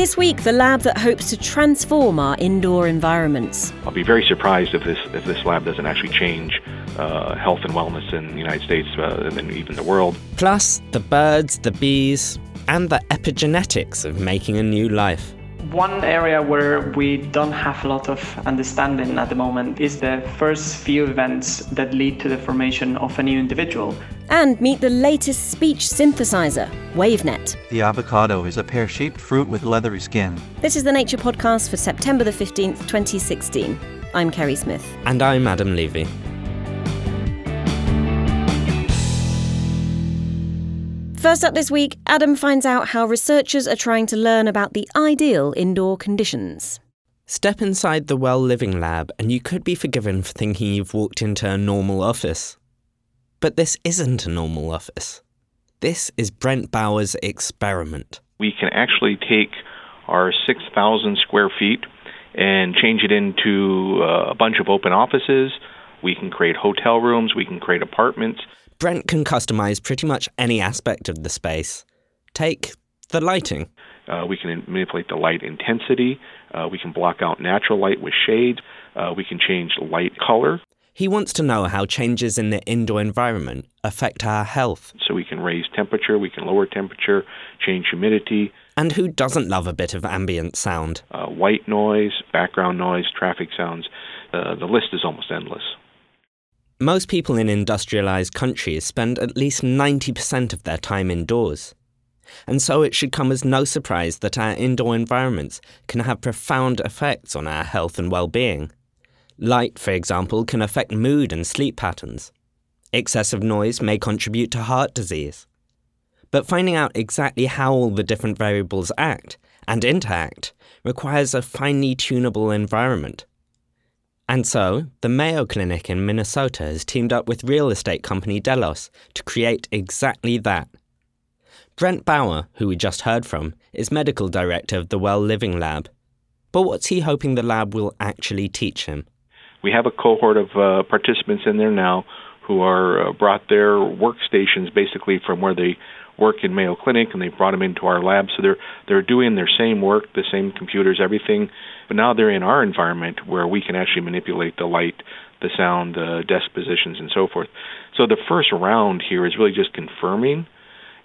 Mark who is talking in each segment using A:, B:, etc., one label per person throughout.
A: This week, the lab that hopes to transform our indoor environments.
B: I'll be very surprised if this if this lab doesn't actually change uh, health and wellness in the United States uh, and then even the world.
C: Plus, the birds, the bees, and the epigenetics of making a new life.
D: One area where we don't have a lot of understanding at the moment is the first few events that lead to the formation of a new individual.
A: And meet the latest speech synthesizer, WaveNet.
E: The avocado is a pear shaped fruit with leathery skin.
A: This is the Nature Podcast for September the 15th, 2016. I'm Kerry Smith.
C: And I'm Adam Levy.
A: First up this week, Adam finds out how researchers are trying to learn about the ideal indoor conditions.
C: Step inside the Well Living Lab and you could be forgiven for thinking you've walked into a normal office. But this isn't a normal office. This is Brent Bauer's experiment.
B: We can actually take our 6,000 square feet and change it into uh, a bunch of open offices. We can create hotel rooms, we can create apartments.
C: Brent can customize pretty much any aspect of the space. Take the lighting.
B: Uh, we can manipulate the light intensity. Uh, we can block out natural light with shade. Uh, we can change light color.
C: He wants to know how changes in the indoor environment affect our health.
B: So we can raise temperature, we can lower temperature, change humidity.
C: And who doesn't love a bit of ambient sound?
B: Uh, white noise, background noise, traffic sounds. Uh, the list is almost endless.
C: Most people in industrialized countries spend at least 90% of their time indoors. And so it should come as no surprise that our indoor environments can have profound effects on our health and well being. Light, for example, can affect mood and sleep patterns. Excessive noise may contribute to heart disease. But finding out exactly how all the different variables act and interact requires a finely tunable environment and so, the Mayo Clinic in Minnesota has teamed up with real estate company Delos to create exactly that. Brent Bauer, who we just heard from, is medical director of the Well Living Lab. But what's he hoping the lab will actually teach him?
B: We have a cohort of uh, participants in there now who are uh, brought their workstations basically from where they work in Mayo Clinic, and they brought them into our lab. So they're they're doing their same work, the same computers, everything, but now they're in our environment where we can actually manipulate the light, the sound, the desk positions, and so forth. So the first round here is really just confirming.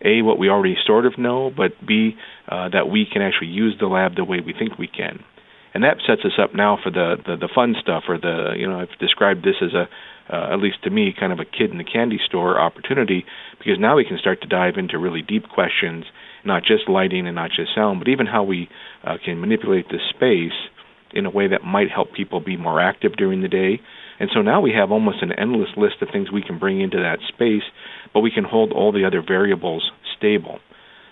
B: A, what we already sort of know, but B, uh, that we can actually use the lab the way we think we can and that sets us up now for the, the the fun stuff or the you know I've described this as a uh, at least to me kind of a kid in the candy store opportunity because now we can start to dive into really deep questions not just lighting and not just sound but even how we uh, can manipulate the space in a way that might help people be more active during the day. And so now we have almost an endless list of things we can bring into that space but we can hold all the other variables stable.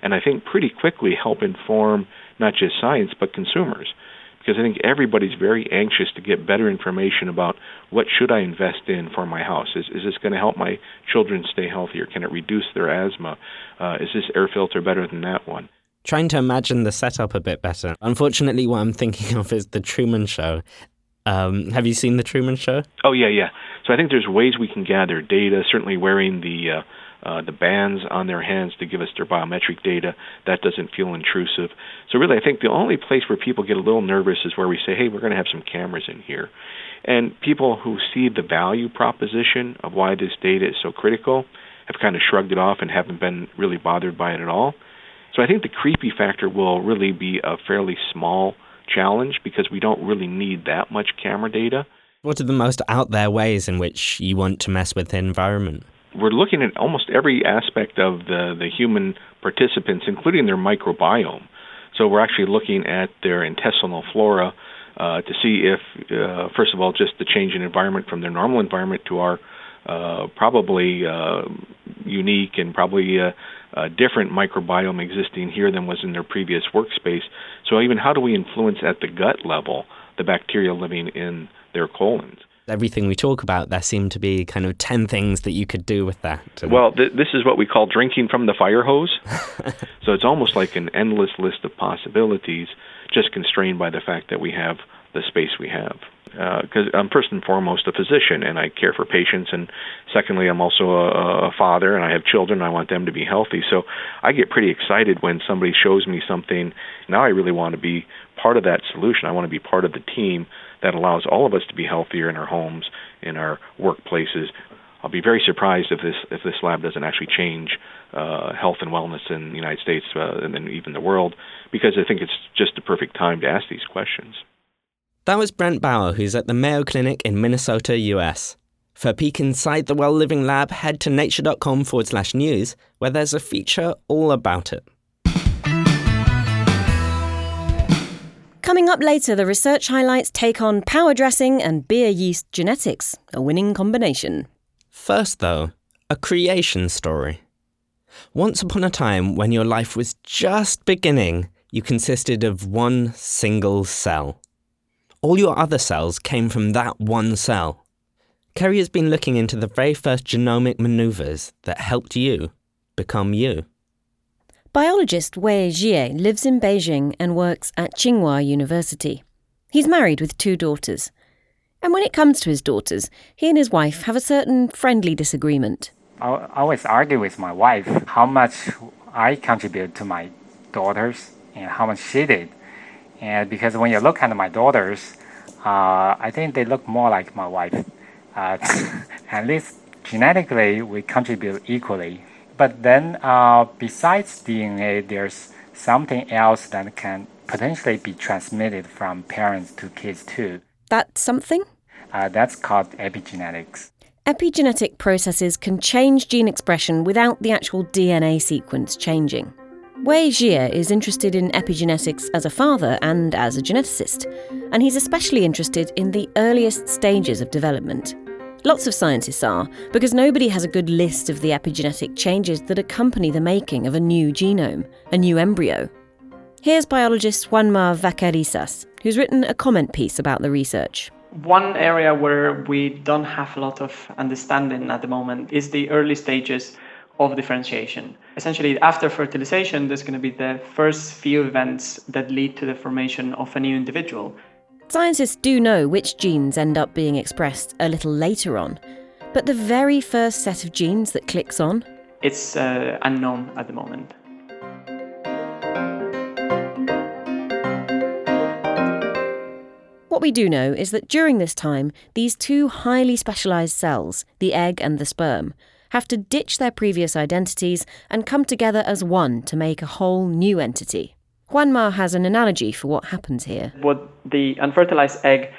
B: And I think pretty quickly help inform not just science but consumers because I think everybody's very anxious to get better information about what should I invest in for my house. Is is this going to help my children stay healthier? Can it reduce their asthma? Uh, is this air filter better than that one?
C: Trying to imagine the setup a bit better. Unfortunately, what I'm thinking of is the Truman Show. Um, have you seen the Truman Show?
B: Oh yeah, yeah. So I think there's ways we can gather data. Certainly, wearing the uh, uh, the bands on their hands to give us their biometric data. That doesn't feel intrusive. So really, I think the only place where people get a little nervous is where we say, "Hey, we're going to have some cameras in here," and people who see the value proposition of why this data is so critical have kind of shrugged it off and haven't been really bothered by it at all. So I think the creepy factor will really be a fairly small challenge because we don't really need that much camera data.
C: What are the most out there ways in which you want to mess with the environment?
B: We're looking at almost every aspect of the, the human participants, including their microbiome. So we're actually looking at their intestinal flora uh, to see if, uh, first of all, just the change in environment from their normal environment to our uh, probably uh, unique and probably uh, a different microbiome existing here than was in their previous workspace. So even how do we influence at the gut level the bacteria living in their colons?
C: Everything we talk about, there seem to be kind of 10 things that you could do with that.
B: Well, th- this is what we call drinking from the fire hose. so it's almost like an endless list of possibilities, just constrained by the fact that we have the space we have. Because uh, I'm first and foremost a physician, and I care for patients, and secondly, I'm also a, a father, and I have children. And I want them to be healthy, so I get pretty excited when somebody shows me something. Now I really want to be part of that solution. I want to be part of the team that allows all of us to be healthier in our homes, in our workplaces. I'll be very surprised if this if this lab doesn't actually change uh, health and wellness in the United States uh, and then even the world, because I think it's just the perfect time to ask these questions.
C: That was Brent Bauer, who's at the Mayo Clinic in Minnesota, US. For a peek inside the Well Living Lab, head to nature.com forward slash news, where there's a feature all about it.
A: Coming up later, the research highlights take on power dressing and beer yeast genetics, a winning combination.
C: First, though, a creation story. Once upon a time, when your life was just beginning, you consisted of one single cell. All your other cells came from that one cell. Kerry has been looking into the very first genomic maneuvers that helped you become you.
A: Biologist Wei Xie lives in Beijing and works at Tsinghua University. He's married with two daughters. And when it comes to his daughters, he and his wife have a certain friendly disagreement.
F: I always argue with my wife how much I contribute to my daughters and how much she did. And because when you look at my daughters, uh, I think they look more like my wife. Uh, at least genetically, we contribute equally but then, uh, besides DNA, there's something else that can potentially be transmitted from parents to kids too.
A: That something?
F: Uh, that's called epigenetics.
A: Epigenetic processes can change gene expression without the actual DNA sequence changing. Wei Xie is interested in epigenetics as a father and as a geneticist, and he's especially interested in the earliest stages of development. Lots of scientists are, because nobody has a good list of the epigenetic changes that accompany the making of a new genome, a new embryo. Here's biologist Juanma Vaquerisas, who's written a comment piece about the research.
D: One area where we don't have a lot of understanding at the moment is the early stages of differentiation. Essentially, after fertilization, there's going to be the first few events that lead to the formation of a new individual.
A: Scientists do know which genes end up being expressed a little later on, but the very first set of genes that clicks on?
D: It's uh, unknown at the moment.
A: What we do know is that during this time, these two highly specialised cells, the egg and the sperm, have to ditch their previous identities and come together as one to make a whole new entity. Juanma has an analogy for what happens here.
D: What the unfertilized egg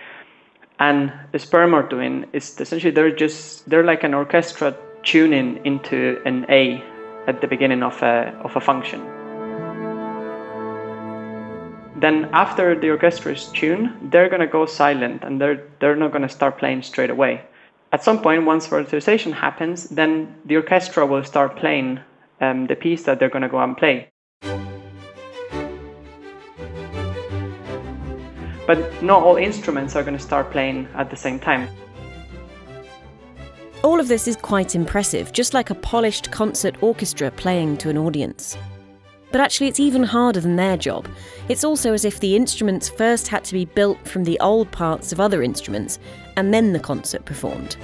D: and the sperm are doing is essentially they're just they're like an orchestra tuning into an A at the beginning of a of a function. Then after the orchestra is tuned, they're gonna go silent and they're they're not gonna start playing straight away. At some point, once fertilization happens, then the orchestra will start playing um, the piece that they're gonna go and play. But not all instruments are going to start playing at the same time.
A: All of this is quite impressive, just like a polished concert orchestra playing to an audience. But actually, it's even harder than their job. It's also as if the instruments first had to be built from the old parts of other instruments, and then the concert performed.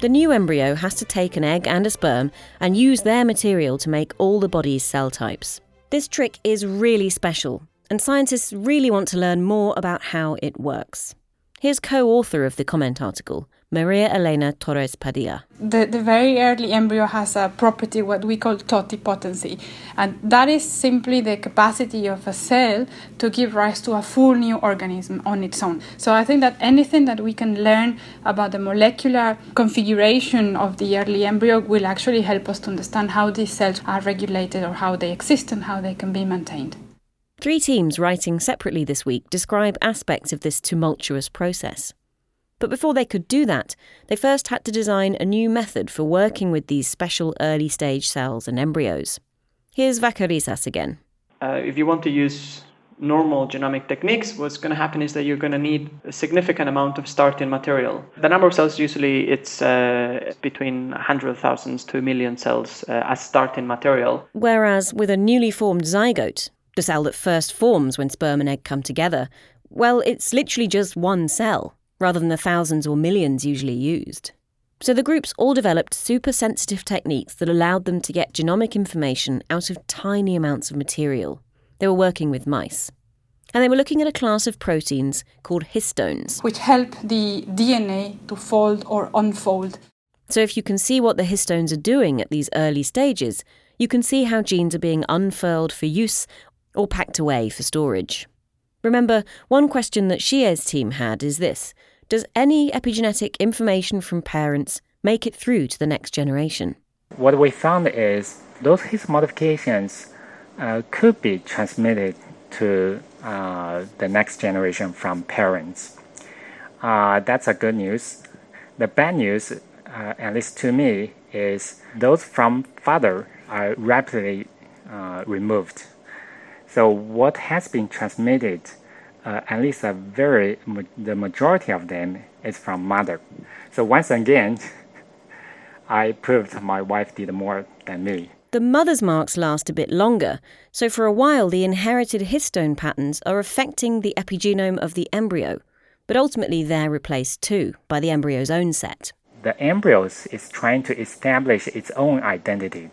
A: The new embryo has to take an egg and a sperm and use their material to make all the body's cell types. This trick is really special, and scientists really want to learn more about how it works. Here's co author of the comment article, Maria Elena Torres Padilla.
G: The, the very early embryo has a property, what we call totipotency, and that is simply the capacity of a cell to give rise to a full new organism on its own. So I think that anything that we can learn about the molecular configuration of the early embryo will actually help us to understand how these cells are regulated or how they exist and how they can be maintained.
A: Three teams writing separately this week describe aspects of this tumultuous process. But before they could do that, they first had to design a new method for working with these special early stage cells and embryos. Here's Vaquerisas again.
D: Uh, if you want to use normal genomic techniques, what's going to happen is that you're going to need a significant amount of starting material. The number of cells usually it's uh, between 100,000 to a million cells uh, as starting material.
A: Whereas with a newly formed zygote, the cell that first forms when sperm and egg come together, well, it's literally just one cell, rather than the thousands or millions usually used. So the groups all developed super sensitive techniques that allowed them to get genomic information out of tiny amounts of material. They were working with mice. And they were looking at a class of proteins called histones,
G: which help the DNA to fold or unfold.
A: So if you can see what the histones are doing at these early stages, you can see how genes are being unfurled for use or packed away for storage. Remember, one question that Xie's team had is this Does any epigenetic information from parents make it through to the next generation?
F: What we found is those his modifications uh, could be transmitted to uh, the next generation from parents. Uh, that's a good news. The bad news, uh, at least to me, is those from father are rapidly uh, removed. So what has been transmitted, uh, at least a very the majority of them is from mother. So once again, I proved my wife did more than me.
A: The mother's marks last a bit longer, so for a while the inherited histone patterns are affecting the epigenome of the embryo, but ultimately they're replaced too by the embryo's own set.
F: The embryo is trying to establish its own identity,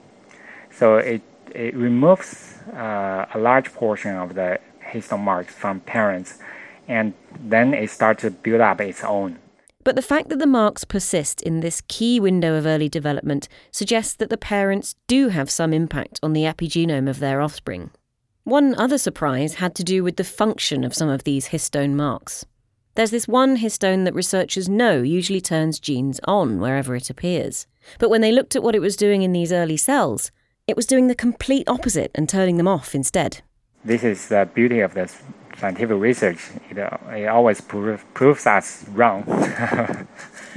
F: so it, it removes uh, a large portion of the histone marks from parents, and then it starts to build up its own.
A: But the fact that the marks persist in this key window of early development suggests that the parents do have some impact on the epigenome of their offspring. One other surprise had to do with the function of some of these histone marks. There's this one histone that researchers know usually turns genes on wherever it appears. But when they looked at what it was doing in these early cells, it was doing the complete opposite and turning them off instead.
F: This is the beauty of this scientific research, it, it always prove, proves us wrong.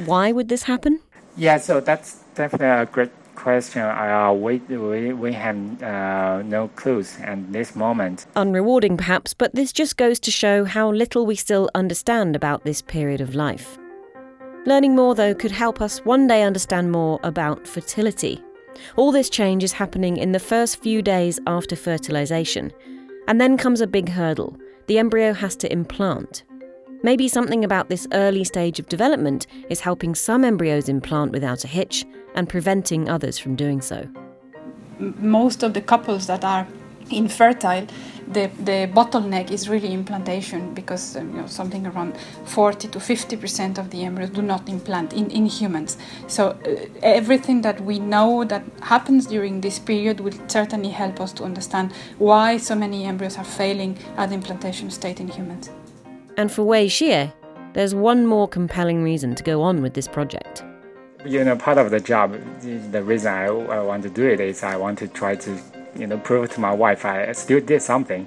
A: Why would this happen?
F: Yeah, so that's definitely a great question. Uh, we, we, we have uh, no clues at this moment.
A: Unrewarding, perhaps, but this just goes to show how little we still understand about this period of life. Learning more, though, could help us one day understand more about fertility. All this change is happening in the first few days after fertilization. And then comes a big hurdle the embryo has to implant. Maybe something about this early stage of development is helping some embryos implant without a hitch and preventing others from doing so.
G: Most of the couples that are infertile, the, the bottleneck is really implantation because um, you know, something around 40 to 50 percent of the embryos do not implant in, in humans. So uh, everything that we know that happens during this period will certainly help us to understand why so many embryos are failing at the implantation state in humans.
A: And for Wei Xie, there's one more compelling reason to go on with this project.
F: You know, part of the job, the reason I, I want to do it is I want to try to you know, prove to my wife I still did something.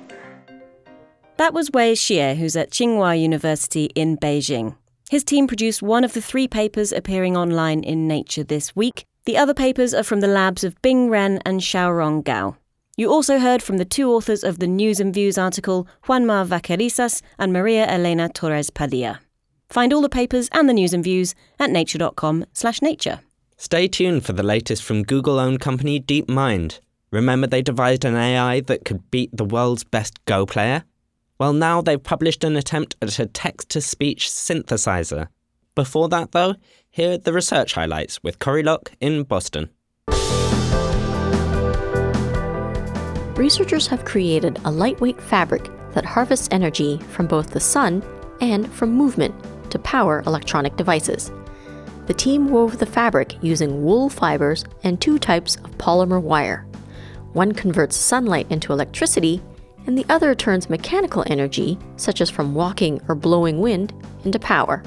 A: That was Wei Xie, who's at Tsinghua University in Beijing. His team produced one of the three papers appearing online in Nature this week. The other papers are from the labs of Bing Ren and Shaorong Gao. You also heard from the two authors of the News and Views article, Juanma Vaquerisas and Maria Elena Torres Padilla. Find all the papers and the news and views at nature.com/nature.
C: Stay tuned for the latest from Google-owned company DeepMind. Remember they devised an AI that could beat the world's best Go player? Well, now they've published an attempt at a text to speech synthesizer. Before that, though, here are the research highlights with Corie Lok in Boston.
H: Researchers have created a lightweight fabric that harvests energy from both the sun and from movement to power electronic devices. The team wove the fabric using wool fibers and two types of polymer wire. One converts sunlight into electricity, and the other turns mechanical energy, such as from walking or blowing wind, into power.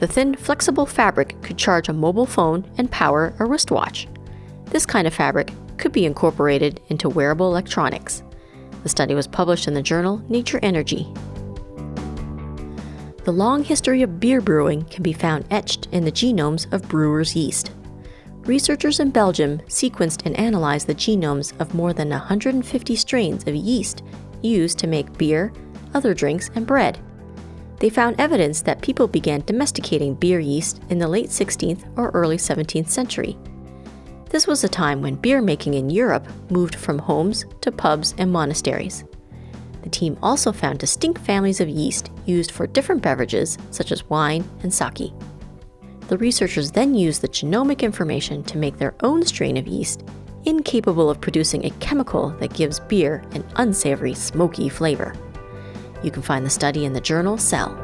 H: The thin, flexible fabric could charge a mobile phone and power a wristwatch. This kind of fabric could be incorporated into wearable electronics. The study was published in the journal Nature Energy. The long history of beer brewing can be found etched in the genomes of brewers' yeast researchers in Belgium sequenced and analyzed the genomes of more than 150 strains of yeast used to make beer, other drinks, and bread. They found evidence that people began domesticating beer yeast in the late 16th or early 17th century. This was a time when beer making in Europe moved from homes to pubs and monasteries. The team also found distinct families of yeast used for different beverages, such as wine and sake. The researchers then used the genomic information to make their own strain of yeast, incapable of producing a chemical that gives beer an unsavory, smoky flavor. You can find the study in the journal Cell.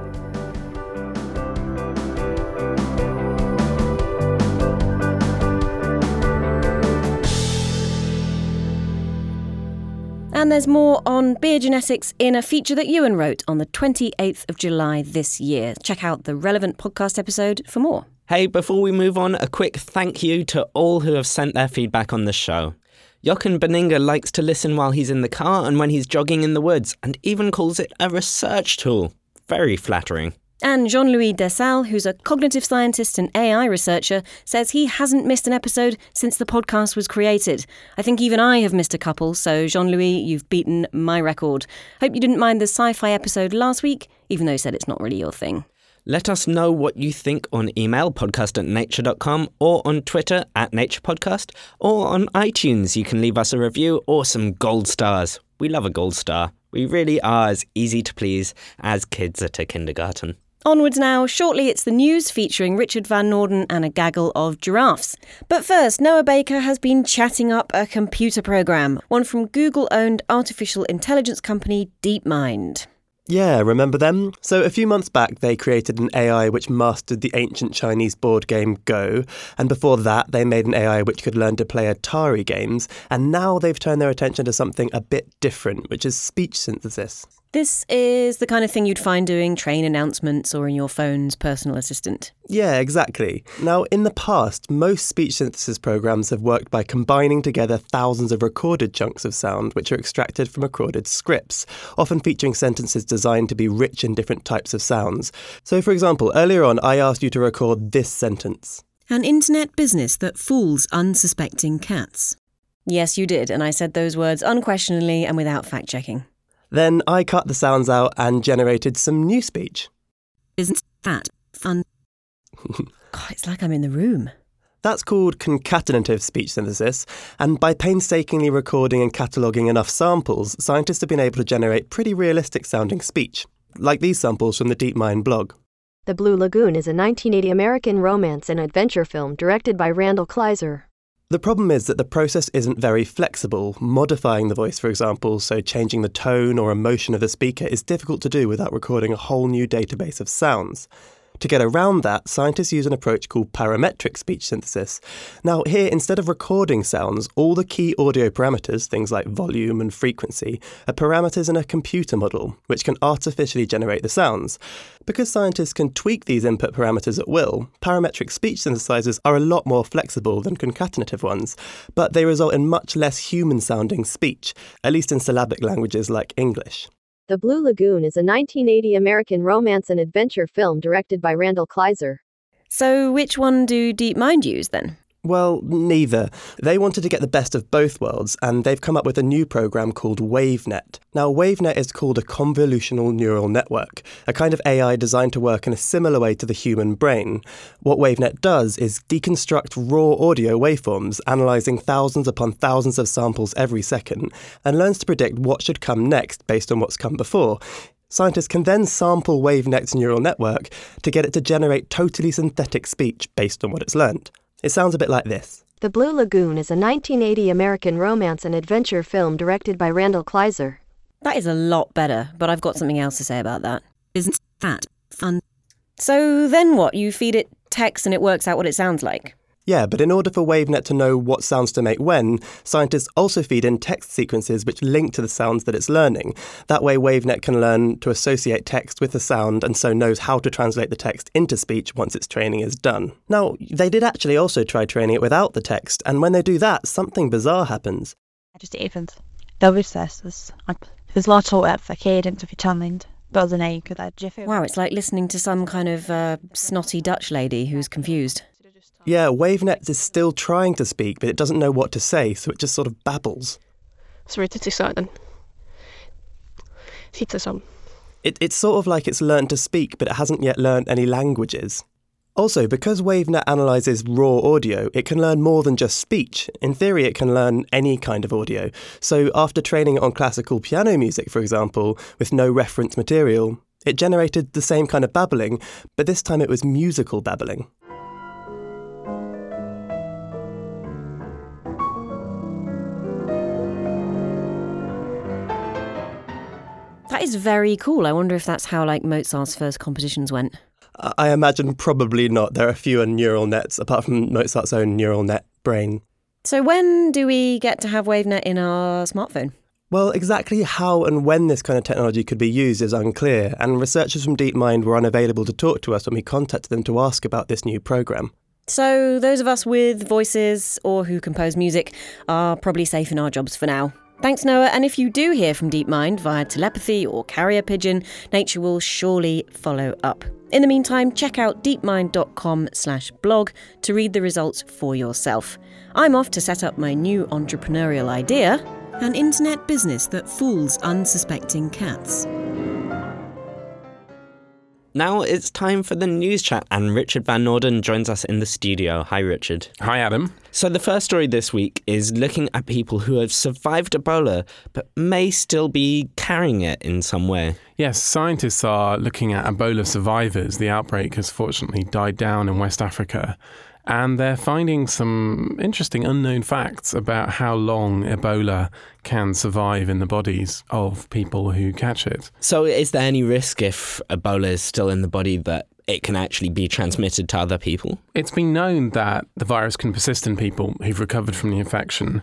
A: And there's more on beer genetics in a feature that Ewan wrote on the 28th of July this year. Check out the relevant podcast episode for more.
C: Hey, before we move on, a quick thank you to all who have sent their feedback on the show. Jochen Beninger likes to listen while he's in the car and when he's jogging in the woods, and even calls it a research tool. Very flattering.
A: And Jean Louis Dessalles, who's a cognitive scientist and AI researcher, says he hasn't missed an episode since the podcast was created. I think even I have missed a couple, so Jean Louis, you've beaten my record. Hope you didn't mind the sci fi episode last week, even though you said it's not really your thing.
C: Let us know what you think on email, podcast at nature.com, or on Twitter at naturepodcast, or on iTunes. You can leave us a review or some gold stars. We love a gold star. We really are as easy to please as kids at a kindergarten.
A: Onwards now, shortly it's the news featuring Richard Van Noorden and a gaggle of giraffes. But first, Noah Baker has been chatting up a computer program, one from Google owned artificial intelligence company DeepMind.
I: Yeah, remember them? So, a few months back, they created an AI which mastered the ancient Chinese board game Go. And before that, they made an AI which could learn to play Atari games. And now they've turned their attention to something a bit different, which is speech synthesis.
A: This is the kind of thing you'd find doing train announcements or in your phone's personal assistant.
I: Yeah, exactly. Now, in the past, most speech synthesis programs have worked by combining together thousands of recorded chunks of sound which are extracted from recorded scripts, often featuring sentences designed to be rich in different types of sounds. So, for example, earlier on, I asked you to record this sentence
A: An internet business that fools unsuspecting cats. Yes, you did, and I said those words unquestioningly and without fact checking.
I: Then I cut the sounds out and generated some new speech.
A: Isn't that fun? God, it's like I'm in the room.
I: That's called concatenative speech synthesis, and by painstakingly recording and cataloguing enough samples, scientists have been able to generate pretty realistic sounding speech, like these samples from the DeepMind blog.
J: The Blue Lagoon is a 1980 American romance and adventure film directed by Randall Kleiser.
I: The problem is that the process isn't very flexible. Modifying the voice, for example, so changing the tone or emotion of the speaker, is difficult to do without recording a whole new database of sounds. To get around that, scientists use an approach called parametric speech synthesis. Now, here, instead of recording sounds, all the key audio parameters, things like volume and frequency, are parameters in a computer model, which can artificially generate the sounds. Because scientists can tweak these input parameters at will, parametric speech synthesizers are a lot more flexible than concatenative ones, but they result in much less human sounding speech, at least in syllabic languages like English.
J: The Blue Lagoon is a 1980 American romance and adventure film directed by Randall Kleiser.
A: So, which one do DeepMind use then?
I: Well, neither. They wanted to get the best of both worlds, and they've come up with a new program called WaveNet. Now, WaveNet is called a convolutional neural network, a kind of AI designed to work in a similar way to the human brain. What WaveNet does is deconstruct raw audio waveforms, analysing thousands upon thousands of samples every second, and learns to predict what should come next based on what's come before. Scientists can then sample WaveNet's neural network to get it to generate totally synthetic speech based on what it's learned. It sounds a bit like this.
J: The Blue Lagoon is a 1980 American romance and adventure film directed by Randall Kleiser.
A: That is a lot better, but I've got something else to say about that. Isn't that fun? So then what? You feed it text and it works out what it sounds like.
I: Yeah, but in order for WaveNet to know what sounds to make when, scientists also feed in text sequences which link to the sounds that it's learning. That way, WaveNet can learn to associate text with the sound and so knows how to translate the text into speech once its training is done. Now, they did actually also try training it without the text, and when they do that, something bizarre happens.
K: just event. Det visses att det låter så att verkligen inte förtjänande. Både nej,
A: Wow, it's like listening to some kind of uh, snotty Dutch lady who's confused.
I: Yeah, WaveNet is still trying to speak, but it doesn't know what to say, so it just sort of babbles.
L: Sorry to södern. Sitter som.
I: It, it's sort of like it's learned to speak, but it hasn't yet learned any languages. Also, because WaveNet analyzes raw audio, it can learn more than just speech. In theory, it can learn any kind of audio. So, after training it on classical piano music, for example, with no reference material, it generated the same kind of babbling, but this time it was musical babbling.
A: That is very cool. I wonder if that's how like Mozart's first compositions went.
I: I imagine probably not. There are fewer neural nets apart from Mozart's own neural net brain.
A: So when do we get to have WaveNet in our smartphone?
I: Well, exactly how and when this kind of technology could be used is unclear, and researchers from DeepMind were unavailable to talk to us when we contacted them to ask about this new program.
A: So those of us with voices or who compose music are probably safe in our jobs for now. Thanks, Noah. And if you do hear from DeepMind via telepathy or carrier pigeon, nature will surely follow up. In the meantime, check out deepmind.com slash blog to read the results for yourself. I'm off to set up my new entrepreneurial idea an internet business that fools unsuspecting cats.
C: Now it's time for the news chat, and Richard Van Noorden joins us in the studio. Hi, Richard.
M: Hi, Adam.
C: So, the first story this week is looking at people who have survived Ebola but may still be carrying it in some way.
M: Yes, scientists are looking at Ebola survivors. The outbreak has fortunately died down in West Africa. And they're finding some interesting unknown facts about how long Ebola can survive in the bodies of people who catch it.
C: So, is there any risk if Ebola is still in the body that it can actually be transmitted to other people?
M: It's been known that the virus can persist in people who've recovered from the infection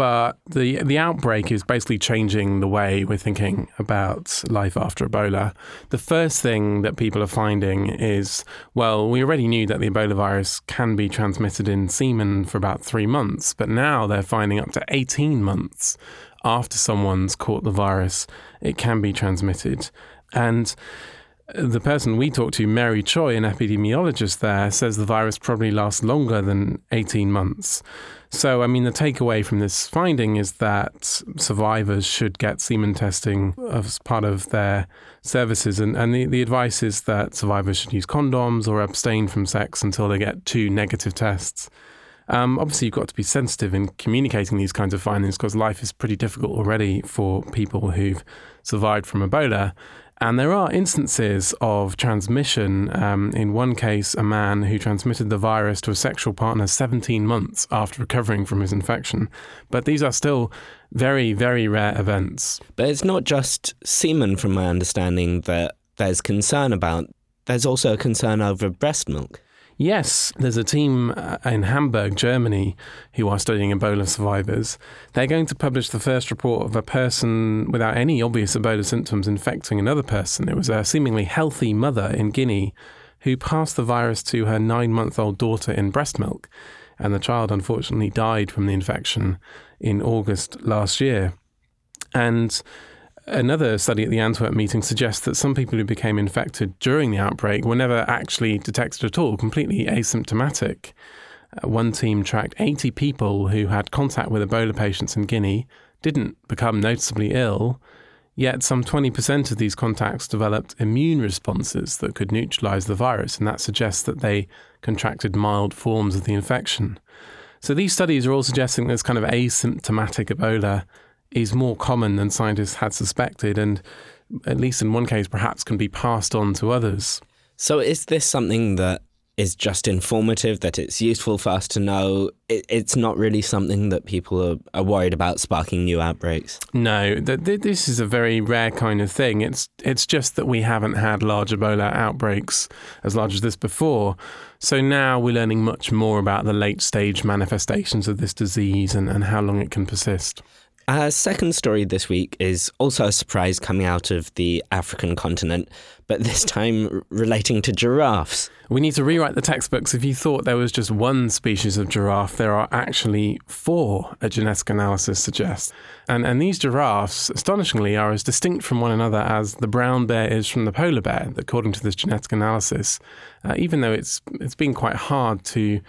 M: but the the outbreak is basically changing the way we're thinking about life after Ebola. The first thing that people are finding is, well, we already knew that the Ebola virus can be transmitted in semen for about three months, but now they're finding up to 18 months after someone's caught the virus, it can be transmitted. And the person we talked to, Mary Choi, an epidemiologist there, says the virus probably lasts longer than 18 months. So, I mean, the takeaway from this finding is that survivors should get semen testing as part of their services. And, and the, the advice is that survivors should use condoms or abstain from sex until they get two negative tests. Um, obviously, you've got to be sensitive in communicating these kinds of findings because life is pretty difficult already for people who've survived from Ebola. And there are instances of transmission. Um, in one case, a man who transmitted the virus to a sexual partner 17 months after recovering from his infection. But these are still very, very rare events.
C: But it's not just semen, from my understanding, that there's concern about. There's also a concern over breast milk.
M: Yes, there's a team uh, in Hamburg, Germany, who are studying Ebola survivors. They're going to publish the first report of a person without any obvious Ebola symptoms infecting another person. It was a seemingly healthy mother in Guinea who passed the virus to her nine month old daughter in breast milk. And the child unfortunately died from the infection in August last year. And Another study at the Antwerp meeting suggests that some people who became infected during the outbreak were never actually detected at all, completely asymptomatic. Uh, one team tracked 80 people who had contact with Ebola patients in Guinea, didn't become noticeably ill, yet some 20% of these contacts developed immune responses that could neutralize the virus, and that suggests that they contracted mild forms of the infection. So these studies are all suggesting there's kind of asymptomatic Ebola is more common than scientists had suspected, and at least in one case, perhaps can be passed on to others.
C: So, is this something that is just informative, that it's useful for us to know? It, it's not really something that people are, are worried about sparking new outbreaks?
M: No, th- th- this is a very rare kind of thing. It's, it's just that we haven't had large Ebola outbreaks as large as this before. So now we're learning much more about the late stage manifestations of this disease and, and how long it can persist.
C: Our second story this week is also a surprise coming out of the African continent, but this time relating to giraffes.
M: We need to rewrite the textbooks. If you thought there was just one species of giraffe, there are actually four, a genetic analysis suggests. And, and these giraffes, astonishingly, are as distinct from one another as the brown bear is from the polar bear, according to this genetic analysis, uh, even though it's, it's been quite hard to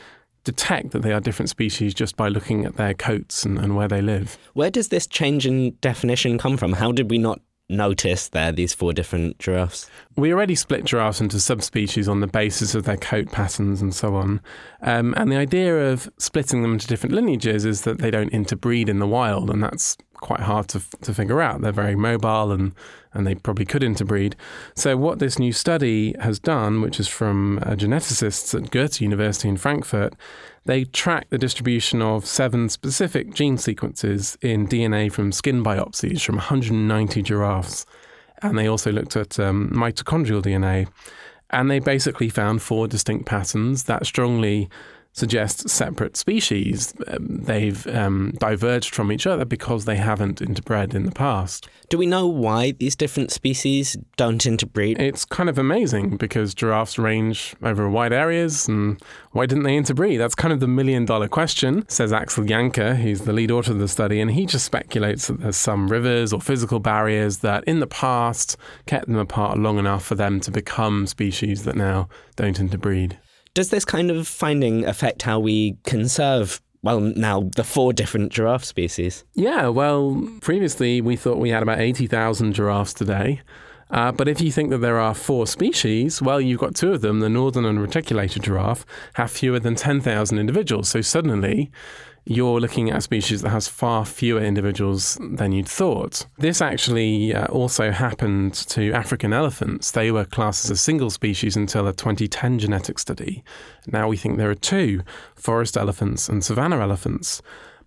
M: detect that they are different species just by looking at their coats and, and where they live.
C: Where does this change in definition come from? How did we not notice there, these four different giraffes?
M: We already split giraffes into subspecies on the basis of their coat patterns and so on. Um, and the idea of splitting them into different lineages is that they don't interbreed in the wild, and that's quite hard to, to figure out. They're very mobile and, and they probably could interbreed. So, what this new study has done, which is from uh, geneticists at Goethe University in Frankfurt, they tracked the distribution of seven specific gene sequences in DNA from skin biopsies from 190 giraffes. And they also looked at um, mitochondrial DNA. And they basically found four distinct patterns that strongly suggest separate species. Um, they've um, diverged from each other because they haven't interbred in the past.
C: Do we know why these different species don't interbreed?
M: It's kind of amazing because giraffes range over wide areas, and why didn't they interbreed? That's kind of the million dollar question, says Axel Janke, who's the lead author of the study, and he just speculates that there's some rivers or physical barriers that in the past kept them apart long enough for them to become species that now don't interbreed.
C: Does this kind of finding affect how we conserve well, now the four different giraffe species.
M: Yeah, well, previously we thought we had about 80,000 giraffes today. Uh, but if you think that there are four species, well, you've got two of them, the northern and reticulated giraffe, have fewer than 10,000 individuals. So suddenly, you're looking at a species that has far fewer individuals than you'd thought. This actually uh, also happened to African elephants. They were classed as a single species until a 2010 genetic study. Now we think there are two forest elephants and savanna elephants.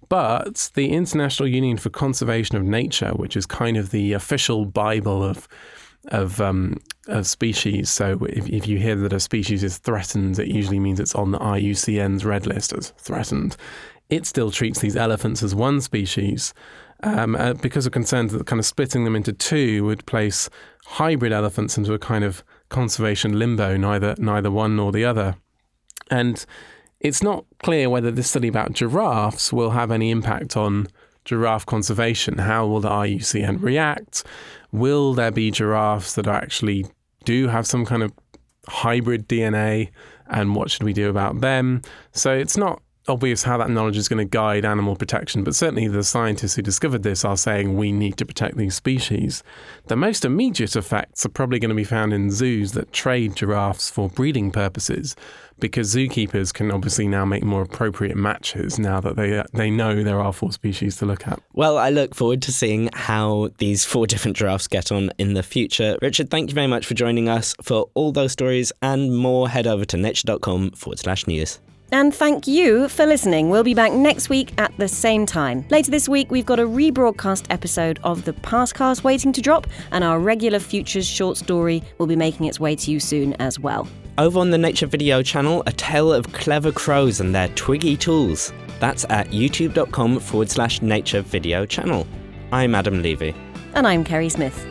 M: But the International Union for Conservation of Nature, which is kind of the official Bible of of um, of species. So if, if you hear that a species is threatened, it usually means it's on the IUCN's red list as threatened it still treats these elephants as one species um, uh, because of concerns that kind of splitting them into two would place hybrid elephants into a kind of conservation limbo, neither neither one nor the other. And it's not clear whether this study about giraffes will have any impact on giraffe conservation. How will the IUCN react? Will there be giraffes that actually do have some kind of hybrid DNA? And what should we do about them? So it's not obvious how that knowledge is going to guide animal protection, but certainly the scientists who discovered this are saying we need to protect these species. The most immediate effects are probably going to be found in zoos that trade giraffes for breeding purposes, because zookeepers can obviously now make more appropriate matches now that they they know there are four species to look at.
C: Well, I look forward to seeing how these four different giraffes get on in the future. Richard, thank you very much for joining us. For all those stories and more, head over to nature.com forward slash news.
A: And thank you for listening. We'll be back next week at the same time. Later this week, we've got a rebroadcast episode of the Pastcast waiting to drop, and our regular Futures short story will be making its way to you soon as well.
C: Over on the Nature Video channel, a tale of clever crows and their twiggy tools. That's at youtube.com forward slash nature video channel. I'm Adam Levy.
A: And I'm Kerry Smith.